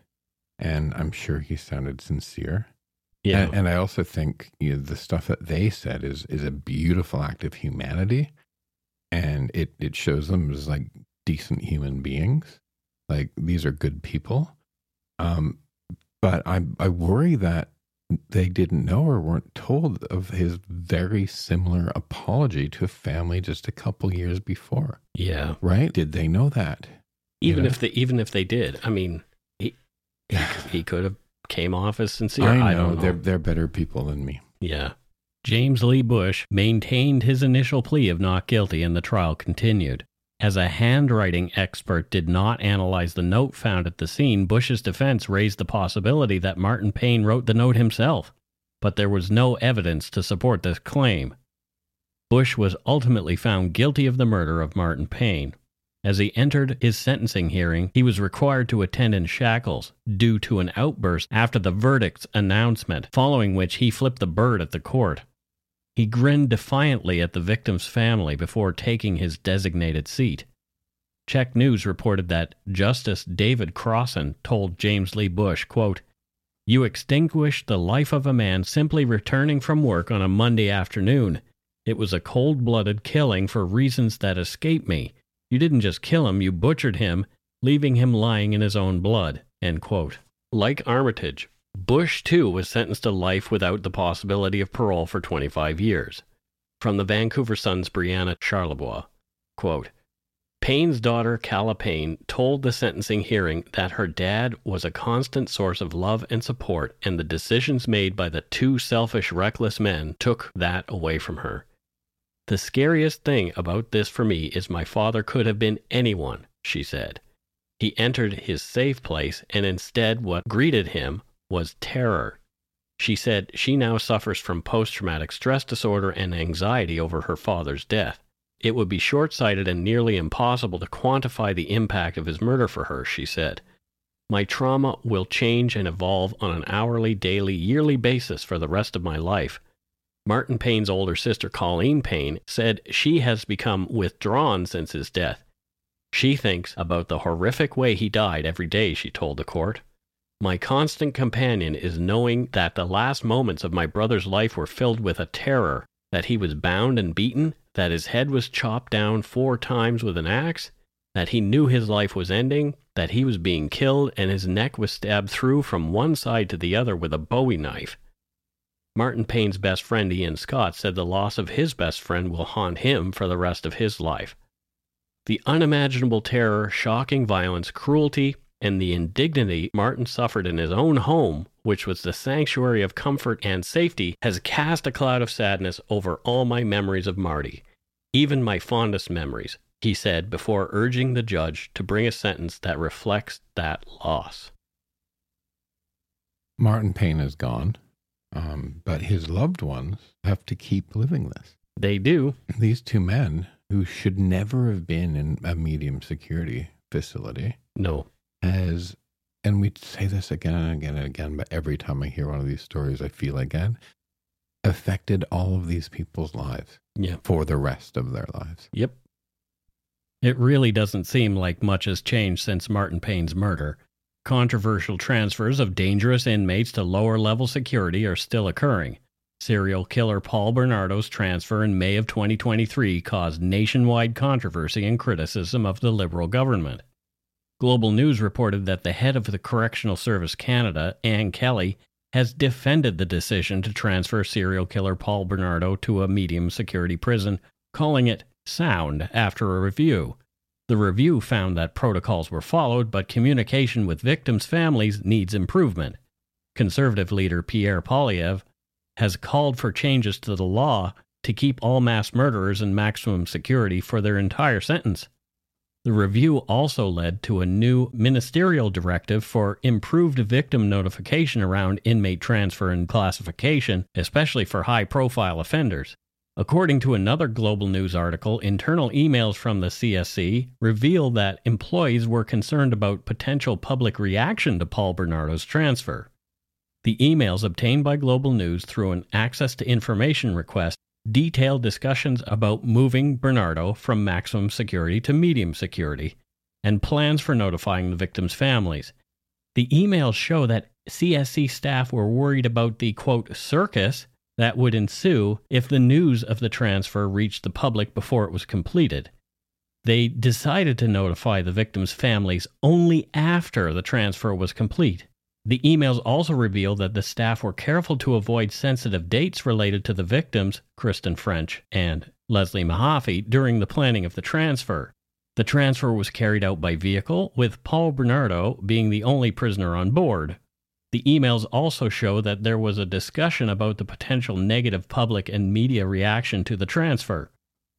and I'm sure he sounded sincere. Yeah. And, and I also think you know, the stuff that they said is is a beautiful act of humanity, and it it shows them as like decent human beings, like these are good people. Um, but I I worry that they didn't know or weren't told of his very similar apology to a family just a couple years before. yeah. Right? Did they know that? Even know? if they even if they did, I mean, he he, he could have came off as sincere. I know, I know. they're they're better people than me. yeah. James Lee Busch maintained his initial plea of not guilty and the trial continued. As a handwriting expert did not analyze the note found at the scene, Busch's defense raised the possibility that Martin Payne wrote the note himself, but there was no evidence to support this claim. Busch was ultimately found guilty of the murder of Martin Payne. As he entered his sentencing hearing, he was required to attend in shackles due to an outburst after the verdict's announcement, following which he flipped the bird at the court. He grinned defiantly at the victim's family before taking his designated seat. CHEK News reported that Justice David Crossin told James Lee Busch, quote, You extinguished the life of a man simply returning from work on a Monday afternoon. It was a cold blooded killing for reasons that escape me. You didn't just kill him, you butchered him, leaving him lying in his own blood. Like Armitage, Busch too was sentenced to life without the possibility of parole for 25 years. From the Vancouver Sun's Brianna Charlebois, quote, Payne's daughter, Calla Payne, told the sentencing hearing that her dad was a constant source of love and support, and the decisions made by the two selfish, reckless men took that away from her. The scariest thing about this for me is my father could have been anyone, she said. He entered his safe place, and instead, what greeted him was terror. She said she now suffers from post traumatic stress disorder and anxiety over her father's death. It would be short sighted and nearly impossible to quantify the impact of his murder for her, she said. My trauma will change and evolve on an hourly, daily, yearly basis for the rest of my life. Martin Payne's older sister, Colleen Payne, said she has become withdrawn since his death. She thinks about the horrific way he died every day, she told the court. My constant companion is knowing that the last moments of my brother's life were filled with a terror, that he was bound and beaten, that his head was chopped down four times with an axe, that he knew his life was ending, that he was being killed, and his neck was stabbed through from one side to the other with a bowie knife. Martin Payne's best friend Ian Scott said the loss of his best friend will haunt him for the rest of his life. The unimaginable terror, shocking violence, cruelty, and the indignity Martin suffered in his own home, which was the sanctuary of comfort and safety, has cast a cloud of sadness over all my memories of Marty, even my fondest memories, he said before urging the judge to bring a sentence that reflects that loss. Martin Payne is gone, um, but his loved ones have to keep living this. They do. These two men who should never have been in a medium security facility No. has, and we say this again and again and again, but every time I hear one of these stories, I feel again, affected all of these people's lives Yeah. for the rest of their lives. Yep. It really doesn't seem like much has changed since Martin Payne's murder. Controversial transfers of dangerous inmates to lower level security are still occurring. Serial killer Paul Bernardo's transfer in May of 2023 caused nationwide controversy and criticism of the Liberal government. Global News reported that the head of the Correctional Service Canada, Anne Kelly, has defended the decision to transfer serial killer Paul Bernardo to a medium security prison, calling it sound after a review. The review found that protocols were followed, but communication with victims' families needs improvement. Conservative leader Pierre Poilievre has called for changes to the law to keep all mass murderers in maximum security for their entire sentence. The review also led to a new ministerial directive for improved victim notification around inmate transfer and classification, especially for high profile offenders. According to another Global News article, internal emails from the CSC reveal that employees were concerned about potential public reaction to Paul Bernardo's transfer. The emails obtained by Global News through an access to information request detailed discussions about moving Bernardo from maximum security to medium security and plans for notifying the victims' families. The emails show that CSC staff were worried about the quote circus that would ensue if the news of the transfer reached the public before it was completed. They decided to notify the victims' families only after the transfer was complete. The emails also reveal that the staff were careful to avoid sensitive dates related to the victims, Kristen French and Leslie Mahaffey, during the planning of the transfer. The transfer was carried out by vehicle, with Paul Bernardo being the only prisoner on board. The emails also show that there was a discussion about the potential negative public and media reaction to the transfer.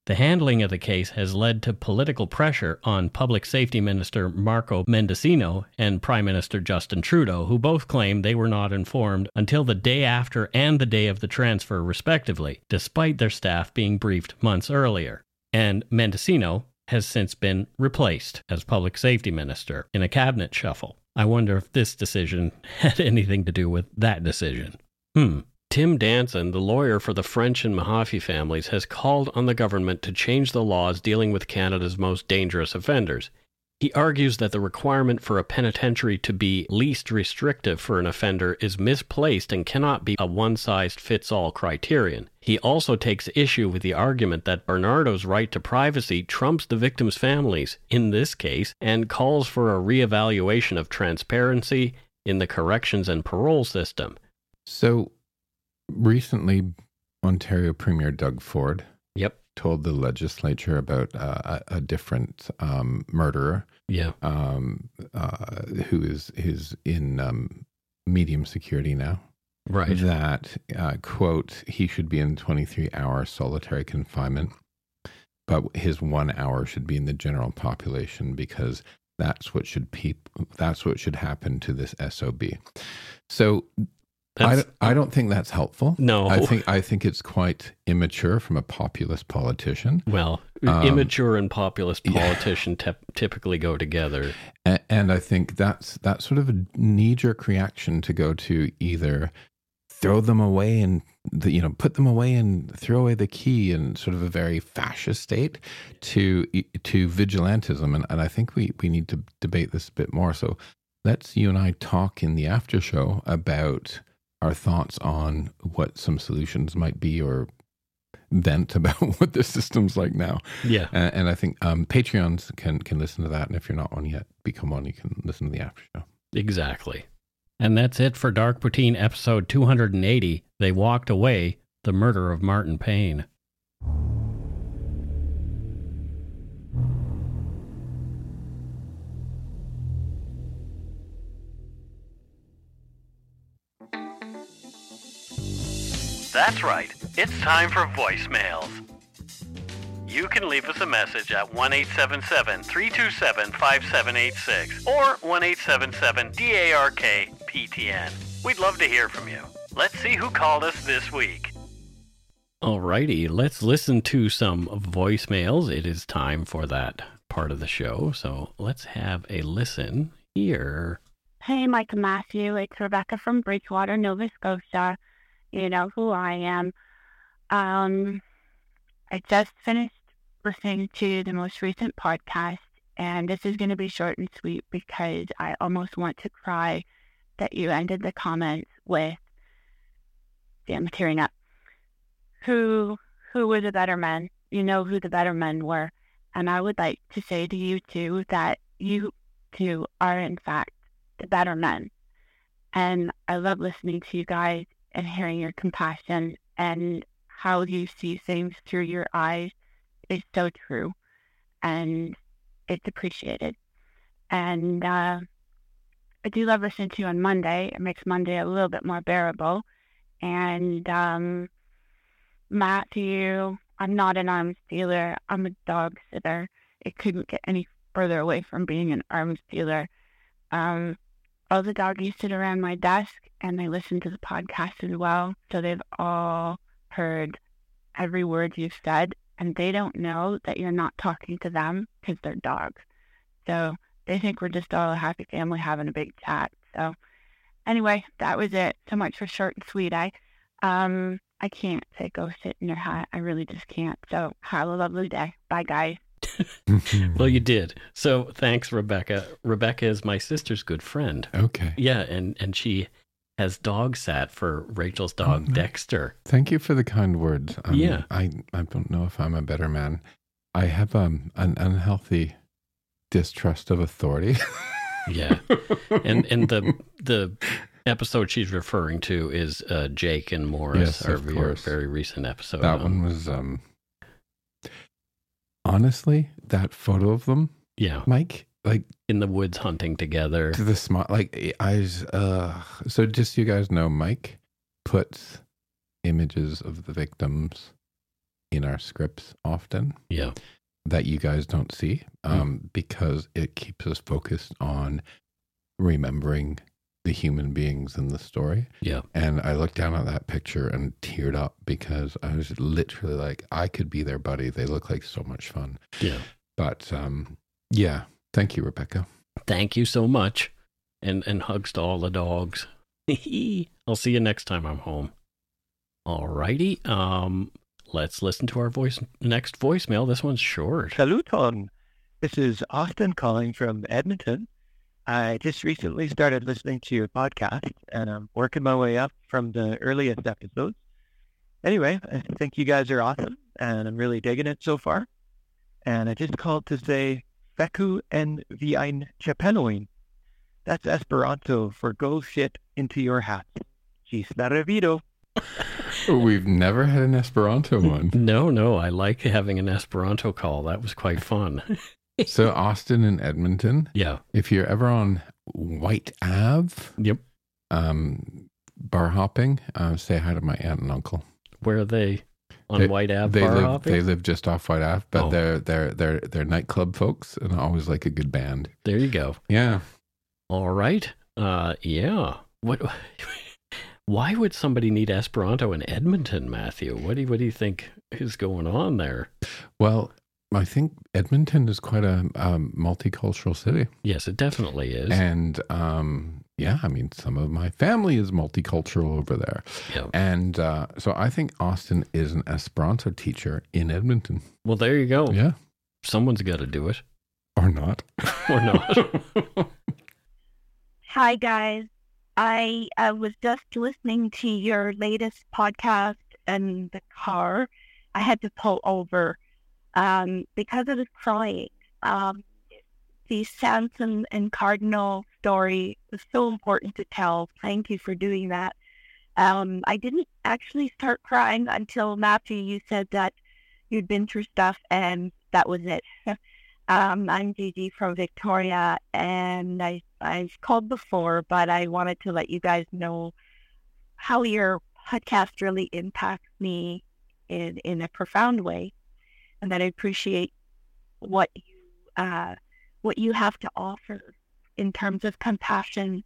The handling of the case has led to political pressure on Public Safety Minister Marco Mendicino and Prime Minister Justin Trudeau, who both claim they were not informed until the day after and the day of the transfer, respectively, despite their staff being briefed months earlier. And Mendicino has since been replaced as Public Safety Minister in a cabinet shuffle. I wonder if this decision had anything to do with that decision. Hmm. Tim Danson, the lawyer for the French and Mahaffey families, has called on the government to change the laws dealing with Canada's most dangerous offenders. He argues that the requirement for a penitentiary to be least restrictive for an offender is misplaced and cannot be a one size fits all criterion. He also takes issue with the argument that Bernardo's right to privacy trumps the victim's families in this case and calls for a reevaluation of transparency in the corrections and parole system. So recently, Ontario Premier Doug Ford. Told the legislature about uh, a, a different um, murderer Yeah. um, uh, who is is in um, medium security now. Right. That uh, quote he should be in twenty three hour solitary confinement, but his one hour should be in the general population because that's what should peop- that's what should happen to this sob. So I, That's- I don't think that's helpful. No. I think I think it's quite immature from a populist politician. Well, Um, immature and populist yeah. politician typically go together. And, and I think that's that's sort of a knee jerk reaction to go to either throw them away and the, you know put them away and throw away the key in sort of a very fascist state to to vigilantism and, and I think we we need to debate this a bit more so let's you and I talk in the after show about our thoughts on what some solutions might be or vent about what the system's like now Yeah. and, and I think um, Patreons can can listen to that, and if you're not one yet, become one. You can listen to the after show. Exactly. And that's it for Dark Poutine episode 280. They walked away. The murder of Martin Payne. That's right. It's time for voicemails. You can leave us a message at 1 877 327 5786 or 1 877 DARK PTN. We'd love to hear from you. Let's see who called us this week. Alrighty, let's listen to some voicemails. It is time for that part of the show. So let's have a listen here. Hey, Mike and Matthew. It's Rebecca from Bridgewater, Nova Scotia. You know who I am. Um, I just finished listening to the most recent podcast, and this is going to be short and sweet because I almost want to cry that you ended the comments with, I'm tearing up. Who, who were the better men? You know who the better men were. And I would like to say to you too that you two are in fact the better men. And I love listening to you guys and hearing your compassion and how you see things through your eyes is so true. And it's appreciated. And uh, I do love listening to you on Monday. It makes Monday a little bit more bearable. And um, Matthew, I'm not an arms dealer. I'm a dog sitter. It couldn't get any further away from being an arms dealer. Um, all the doggies sit around my desk and they listen to the podcast as well. So they've all heard every word you've said and they don't know that you're not talking to them because they're dogs. So they think we're just all a happy family having a big chat. So anyway, that was it. So much for short and sweet. I um I can't say go sit in your hat. I really just can't. So have a lovely day. Bye guys. well, you did. So thanks, Rebecca. Rebecca is my sister's good friend. okay. Yeah, and and she has dog sat for Rachel's dog Oh. Dexter. Thank you for the kind words. Um, Yeah. I, I don't know if I'm a better man. I have um, an unhealthy distrust of authority. Yeah, and and the the episode she's referring to is uh, Jake and Morris, Yes, our of very, course. very recent episode. that Um, one was um honestly that photo of them, yeah, Mike, like in the woods hunting together. to the smile like I was, uh so just so you guys know, Mike puts images of the victims in our scripts often. Yeah, that you guys don't see um, because it keeps us focused on remembering the human beings in the story. yeah, And I looked down at that picture and teared up because I was literally like, I could be their buddy. They look like so much fun. yeah. But um, yeah, thank you, Rebecca. Thank you so much, and and hugs to all the dogs. I'll see you next time I'm home. All righty. Um, let's listen to our voice next voicemail. This one's short. Saluton. This is Austin calling from Edmonton. I just recently started listening to your podcast and I'm working my way up from the earliest episodes. Anyway, I think you guys are awesome and I'm really digging it so far. And I just called to say Feku en vi ein Chapenoin. That's Esperanto for go shit into your hat. Gis revido. We've never had an Esperanto one. No, no, I like having an Esperanto call. That was quite fun. so, Austin and Edmonton, yeah. if you're ever on White Ave, Yep. um, bar hopping, uh, say hi to my aunt and uncle. Where are they? On They- White Ave they bar live hopping? they live just off White Ave, but Oh. they're they're they're they're nightclub folks and always like a good band. There you go. Yeah. All right. Uh, yeah. What? Why would somebody need Esperanto in Edmonton, Matthew? What do you, what do you think is going on there? Well, I think Edmonton is quite a um, multicultural city, Yes, it definitely is. and um, yeah, I mean, some of my family is multicultural over there, yeah. and uh, so I think Austin is an Esperanto teacher in Edmonton. Well, there you go. Yeah, Someone's got to do it, or not? or not. Hi, guys. I uh, was just listening to your latest podcast in the car. I had to pull over um, because I was crying. Um, the Sansom and Cardinal story was so important to tell. Thank you for doing that. Um, I didn't actually start crying until Matthew, you said that you'd been through stuff, and that was it. Um, I'm Gigi from Victoria, and I I've called before, but I wanted to let you guys know how your podcast really impacts me in in a profound way, and that I appreciate what you uh, what you have to offer in terms of compassion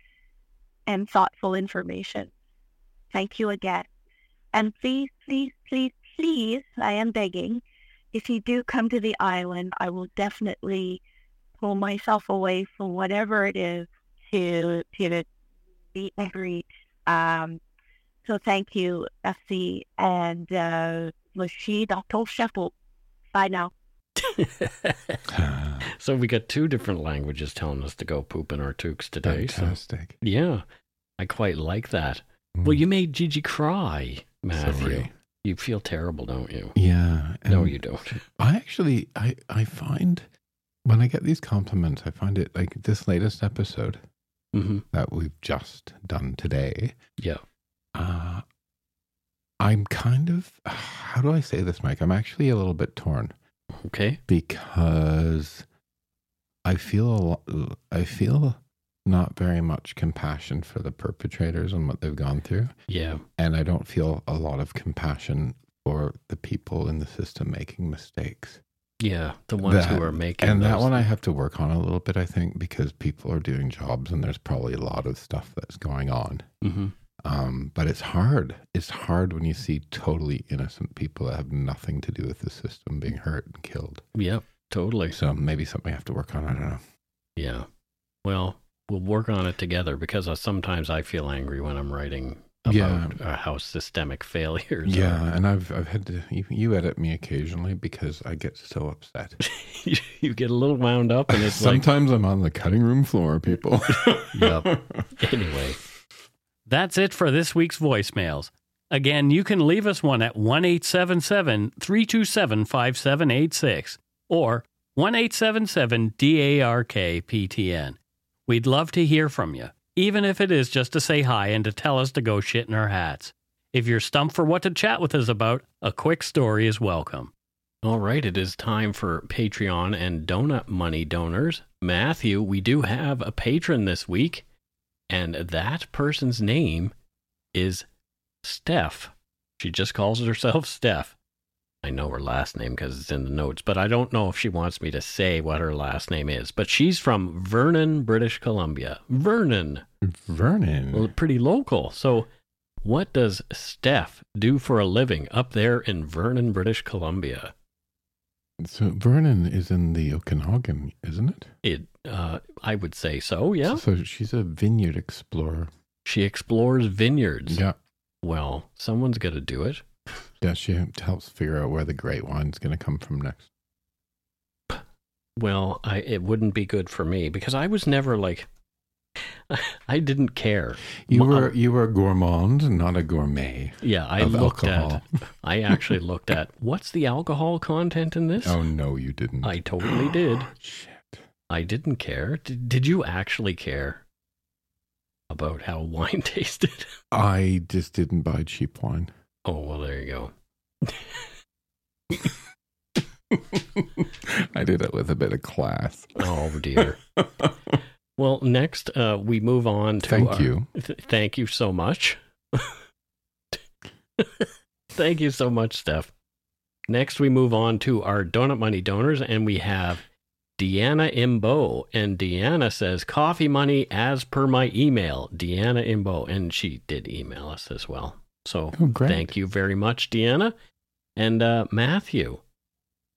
and thoughtful information. Thank you again, and please, please, please, please, I am begging if you do come to the island, I will definitely pull myself away from whatever it is to to meet and greet. Um, so thank you, FC, and uh, ton chapeau. Bye now. so we got two different languages telling us to go poop in our toques today. So Fantastic. yeah, I quite like that. Well, you made Gigi cry, Matthew. Mm. Sorry. You feel terrible, don't you? Yeah. no, you don't. I actually, I, I find when I get these compliments, I find it like this latest episode hmm that we've just done today. Yeah. Uh, I'm kind of, how do I say this, Mike? I'm actually a little bit torn Okay. because I feel a lot, I feel not very much compassion for the perpetrators and what they've gone through. Yeah. And I don't feel a lot of compassion for the people in the system making mistakes. Yeah, the ones That- who are making and that one I have to work on a little bit, I think, because people are doing jobs and there's probably a lot of stuff that's going on. Mhm. Um, but it's hard. It's hard when you see totally innocent people that have nothing to do with the system being hurt and killed. Yep, totally. So maybe something I have to work on. I don't know. Yeah. Well, we'll work on it together because uh, sometimes I feel angry when I'm writing about Yeah. uh, how systemic failures Yeah, are. and I've I've had to you, you edit me occasionally because I get so upset. you, you get a little wound up and it's like, Sometimes I'm on the cutting room floor, people. Yep. anyway, That's it for this week's voicemails. Again, you can leave us one at 1 877 327 5786 or 1 877 DARK PTN. We'd love to hear from you, even if it is just to say hi and to tell us to go shit in our hats. If you're stumped for what to chat with us about, a quick story is welcome. all right, it is time for Patreon and donut money donors. Matthew, we do have a patron this week, and that person's name is Steph. She just calls herself Steph. I know her last name because it's in the notes, but I don't know if she wants me to say what her last name is. But she's from Vernon, British Columbia. Vernon. Vernon. Well, pretty local. So, what does Steph do for a living up there in Vernon, British Columbia? So Vernon is in the Okanagan, isn't it? It, uh, I would say so. Yeah, So she's a vineyard explorer. she explores vineyards. Yeah. Well, someone's got to do it. Yeah, she helps figure out where the great wine's going to come from next. Well, I it wouldn't be good for me because I was never like, I didn't care. You were um, you were a gourmand, not a gourmet Yeah, I of looked alcohol. at. I actually looked at what's the alcohol content in this. oh no, you didn't. I totally did. Shit. I didn't care. Did, did you actually care about how wine tasted? I just didn't buy cheap wine. Oh, well, there you go. I did it with a bit of class. Oh, dear. Well, next, uh, we move on to. Thank our- you. Th- thank you so much. thank you so much, Steph. Next, we move on to our Donut Money donors, and we have Deanna Imbau. And Deanna says, Coffee money as per my email. Deanna Imbau. And she did email us as well. So Oh, thank you very much, Deanna. And uh, Matthew.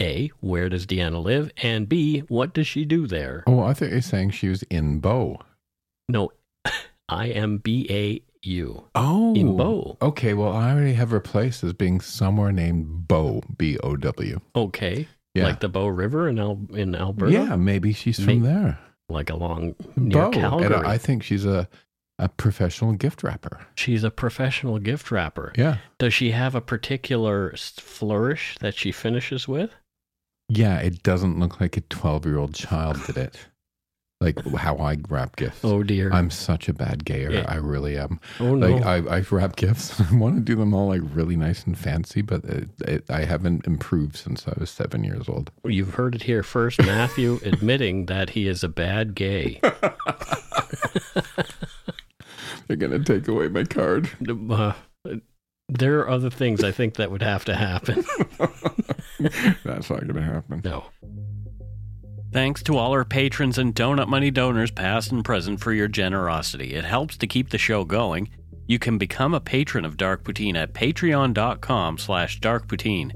A, where does Deanna live? And B, what does she do there? Oh, I thought you were saying she was in Bow. No, I M B A U. Oh, In Bow. Okay, well, I already have her place as being somewhere named Bow, B O W. Okay. Yeah, Like the Bow River in Al- in Alberta? yeah, maybe she's from there. Like along near Bow, Calgary. and I think she's a a professional gift wrapper. She's a professional gift wrapper. Yeah, Does she have a particular flourish that she finishes with? Yeah. It doesn't look like a twelve year old child did it. Like how I wrap gifts. Oh dear. I'm such a bad gayer. Yeah. I really am. oh no. Like I, I wrap gifts. I want to do them all like really nice and fancy, but it, it, I haven't improved since I was seven years old. You've heard it here first. Matthew admitting that he is a bad gay. They're gonna take away my card. Uh, there are other things I think that would have to happen. That's not gonna happen. No. Thanks to all our patrons and Donut Money donors, past and present, for your generosity. It helps to keep the show going. You can become a patron of Dark Poutine at patreon.com slash darkpoutine.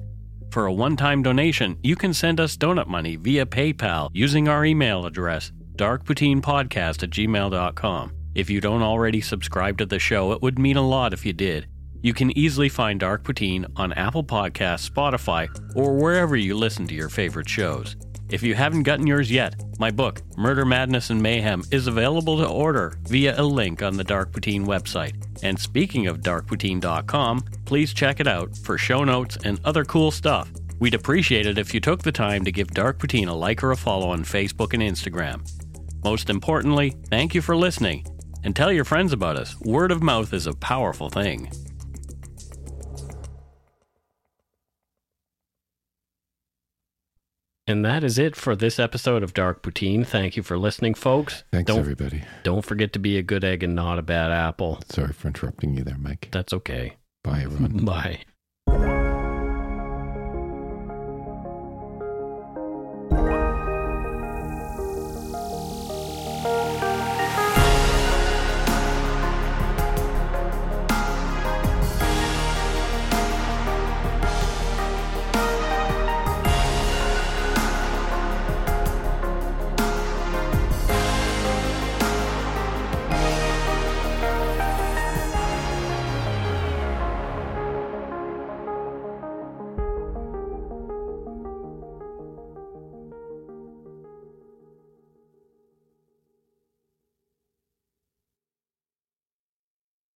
For a one-time donation, you can send us donut money via PayPal using our email address, darkpoutinepodcast at gmail.com. If you don't already subscribe to the show, it would mean a lot if you did. You can easily find Dark Poutine on Apple Podcasts, Spotify, or wherever you listen to your favorite shows. If you haven't gotten yours yet, my book, Murder, Madness, and Mayhem, is available to order via a link on the Dark Poutine website. And speaking of darkpoutine.com, please check it out for show notes and other cool stuff. We'd appreciate it if you took the time to give Dark Poutine a like or a follow on Facebook and Instagram. Most importantly, thank you for listening and tell your friends about us. Word of mouth is a powerful thing. And that is it for this episode of Dark Poutine. Thank you for listening, folks. Thanks, don't, everybody. don't forget to be a good egg and not a bad apple. Sorry for interrupting you there, Mike. That's okay. Bye, everyone. Bye.